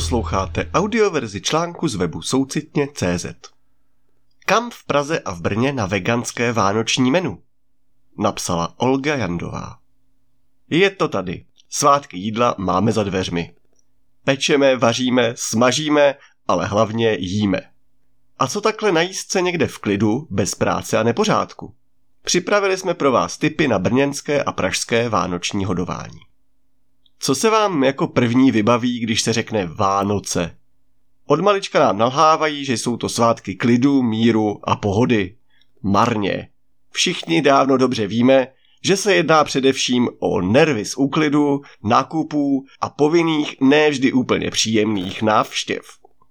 Posloucháte audioverzi článku z webu soucitně.cz. Kam v Praze a v Brně na veganské vánoční menu? Napsala Olga Jandová. Je to tady. Svátky jídla máme za dveřmi. Pečeme, vaříme, smažíme, ale hlavně jíme. A co takhle najíst se někde v klidu, bez práce a nepořádku? Připravili jsme pro vás tipy na brněnské a pražské vánoční hodování. Co se vám jako první vybaví, když se řekne Vánoce? Od malička nám nalhávají, že jsou to svátky klidu, míru a pohody. Marně. Všichni dávno dobře víme, že se jedná především o nervy z úklidu, nákupů a povinných nevždy úplně příjemných návštěv.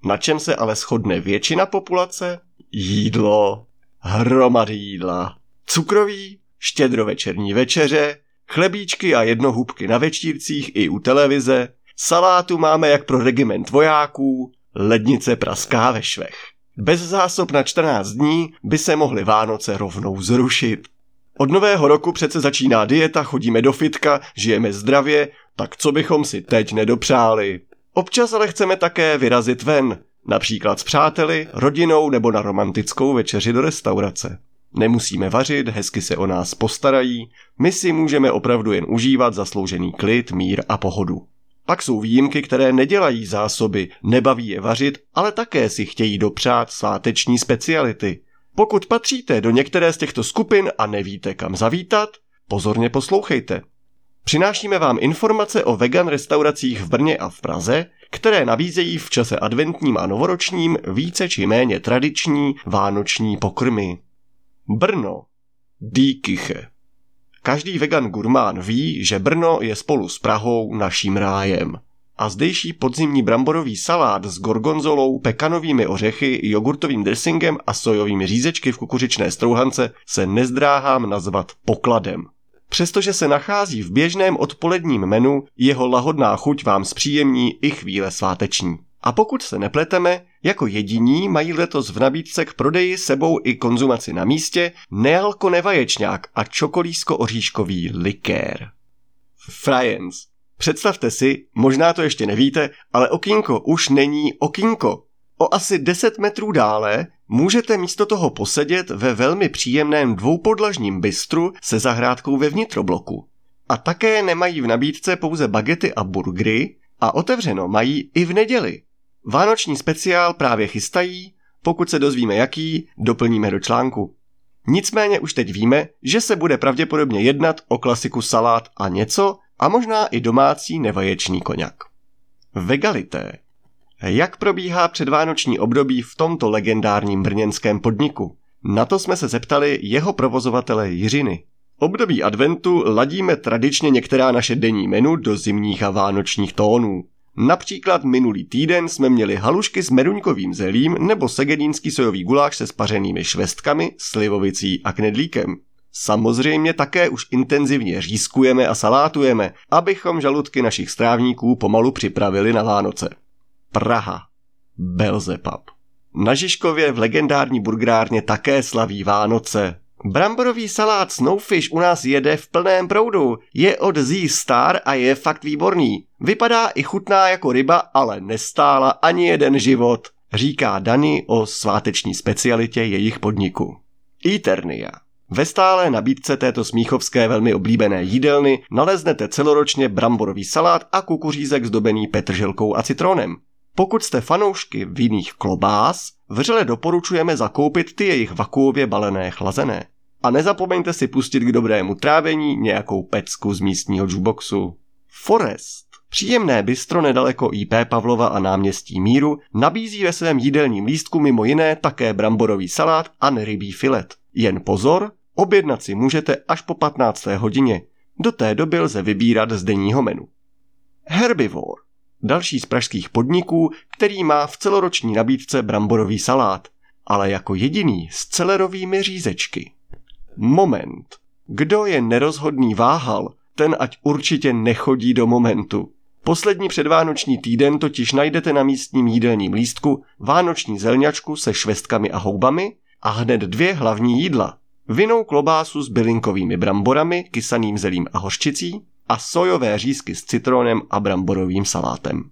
Na čem se ale shodne většina populace? Jídlo. Hromady jídla. Cukroví, štědrovečerní večeře, Chlebíčky a jednohubky na večírcích i u televize, salátu máme jak pro regiment vojáků, lednice praská ve švech. Bez zásob na 14 dní by se mohly Vánoce rovnou zrušit. Od nového roku přece začíná dieta, chodíme do fitka, žijeme zdravě, tak co bychom si teď nedopřáli? Občas ale chceme také vyrazit ven, například s přáteli, rodinou nebo na romantickou večeři do restaurace. Nemusíme vařit, hezky se o nás postarají, my si můžeme opravdu jen užívat zasloužený klid, mír a pohodu. Pak jsou výjimky, které nedělají zásoby, nebaví je vařit, ale také si chtějí dopřát sváteční speciality. Pokud patříte do některé z těchto skupin a nevíte kam zavítat, pozorně poslouchejte. Přinášíme vám informace o vegan restauracích v Brně a v Praze, které nabízejí v čase adventním a novoročním více či méně tradiční vánoční pokrmy. Brno. Dýkyche. Každý vegan gurmán ví, že Brno je spolu s Prahou naším rájem. A zdejší podzimní bramborový salát s gorgonzolou, pekanovými ořechy, jogurtovým dressingem a sojovými řízečky v kukuřičné strouhance se nezdráhám nazvat pokladem. Přestože se nachází v běžném odpoledním menu, jeho lahodná chuť vám zpříjemní i chvíle sváteční. A pokud se nepleteme, jako jediní mají letos v nabídce k prodeji sebou i konzumaci na místě nealko nevaječňák a čokolísko-oříškový likér. Friends. Představte si, možná to ještě nevíte, ale okýnko už není okýnko. O asi 10 metrů dále můžete místo toho posedět ve velmi příjemném dvoupodlažním bistru se zahrádkou ve vnitrobloku. A také nemají v nabídce pouze bagety a burgery, a otevřeno mají i v neděli. Vánoční speciál právě chystají, pokud se dozvíme jaký, doplníme do článku. Nicméně už teď víme, že se bude pravděpodobně jednat o klasiku salát a něco a možná i domácí nevaječný koněk. Vegalité. Jak probíhá předvánoční období v tomto legendárním brněnském podniku? Na to jsme se zeptali jeho provozovatele Jiřiny. Období adventu ladíme tradičně některá naše denní menu do zimních a vánočních tónů. Například minulý týden jsme měli halušky s meruňkovým zelím nebo segedínský sojový guláš se spařenými švestkami, slivovicí a knedlíkem. Samozřejmě také už intenzivně řízkujeme a salátujeme, abychom žaludky našich strávníků pomalu připravili na Vánoce. Praha. Belzepub. Na Žižkově v legendární burgerárně také slaví Vánoce. Bramborový salát Snowfish u nás jede v plném proudu. Je od Z Star a je fakt výborný. Vypadá i chutná jako ryba, ale nestála ani jeden život, říká Dani o sváteční specialitě jejich podniku. Eternia. Ve stále nabídce této smíchovské velmi oblíbené jídelny naleznete celoročně bramborový salát a kukuřízek zdobený petrželkou a citronem. Pokud jste fanoušky vinných klobás, vřele doporučujeme zakoupit ty jejich vakuově balené chlazené. A nezapomeňte si pustit k dobrému trávení nějakou pecku z místního jukeboxu. Forest. Příjemné bistro nedaleko IP Pavlova a náměstí Míru nabízí ve svém jídelním lístku mimo jiné také bramborový salát a nerybí filet. Jen pozor, objednat si můžete až po 15. hodině. Do té doby lze vybírat z denního menu. Herbivore další z pražských podniků, který má v celoroční nabídce bramborový salát, ale jako jediný s celerovými řízečky. Moment. Kdo je nerozhodný váhal, ten ať určitě nechodí do momentu. Poslední předvánoční týden totiž najdete na místním jídelním lístku vánoční zelňačku se švestkami a houbami a hned dvě hlavní jídla. Vinou klobásu s bylinkovými bramborami, kysaným zelím a hořčicí a sojové řízky s citronem a bramborovým salátem.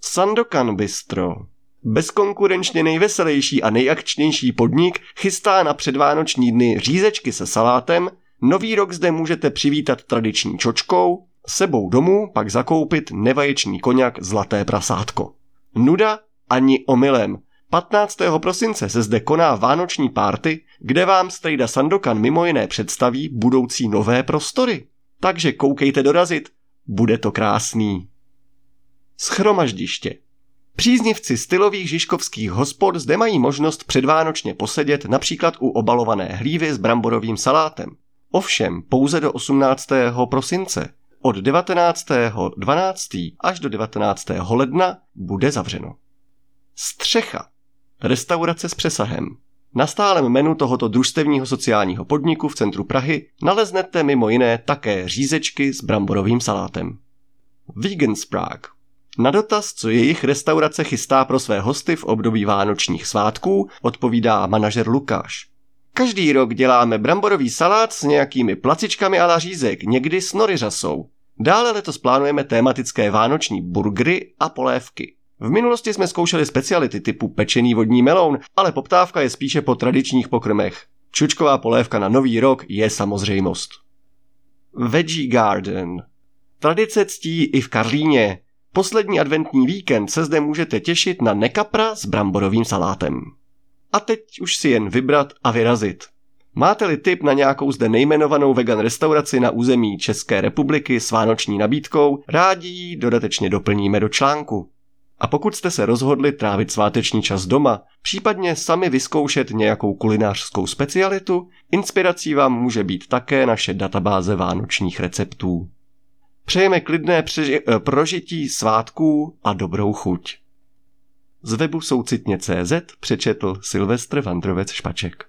Sandokan Bistro. Bezkonkurenčně nejveselější a nejakčnější podnik chystá na předvánoční dny řízečky se salátem, nový rok zde můžete přivítat tradiční čočkou, sebou domů pak zakoupit nevaječný koněk Zlaté prasátko. Nuda ani omylem. 15. prosince se zde koná vánoční párty, kde vám strejda Sandokan mimo jiné představí budoucí nové prostory. Takže koukejte dorazit, bude to krásný. Schromaždiště. Příznivci stylových žižkovských hospod zde mají možnost předvánočně posedět například u obalované hlívy s bramborovým salátem. Ovšem pouze do 18. prosince. Od 19.12. až do 19. ledna bude zavřeno. Střecha. Restaurace s přesahem. Na stálem menu tohoto družstevního sociálního podniku v centru Prahy naleznete mimo jiné také řízečky s bramborovým salátem. Vegan Sprague. Na dotaz, co jejich restaurace chystá pro své hosty v období vánočních svátků, odpovídá manažer Lukáš. Každý rok děláme bramborový salát s nějakými placičkami a řízek, někdy s noriřasou. Dále letos plánujeme tématické vánoční burgery a polévky. V minulosti jsme zkoušeli speciality typu pečený vodní meloun, ale poptávka je spíše po tradičních pokrmech. Čučková polévka na nový rok je samozřejmost. Veggie Garden Tradice ctí i v Karlíně. Poslední adventní víkend se zde můžete těšit na nekapra s bramborovým salátem. A teď už si jen vybrat a vyrazit. Máte-li tip na nějakou zde nejmenovanou vegan restauraci na území České republiky s vánoční nabídkou, rádi ji dodatečně doplníme do článku. A pokud jste se rozhodli trávit sváteční čas doma, případně sami vyzkoušet nějakou kulinářskou specialitu, inspirací vám může být také naše databáze vánočních receptů. Přejeme klidné přeži- eh, prožití svátků a dobrou chuť. Z webu soucitně.cz přečetl Silvestr Vandrovec Špaček.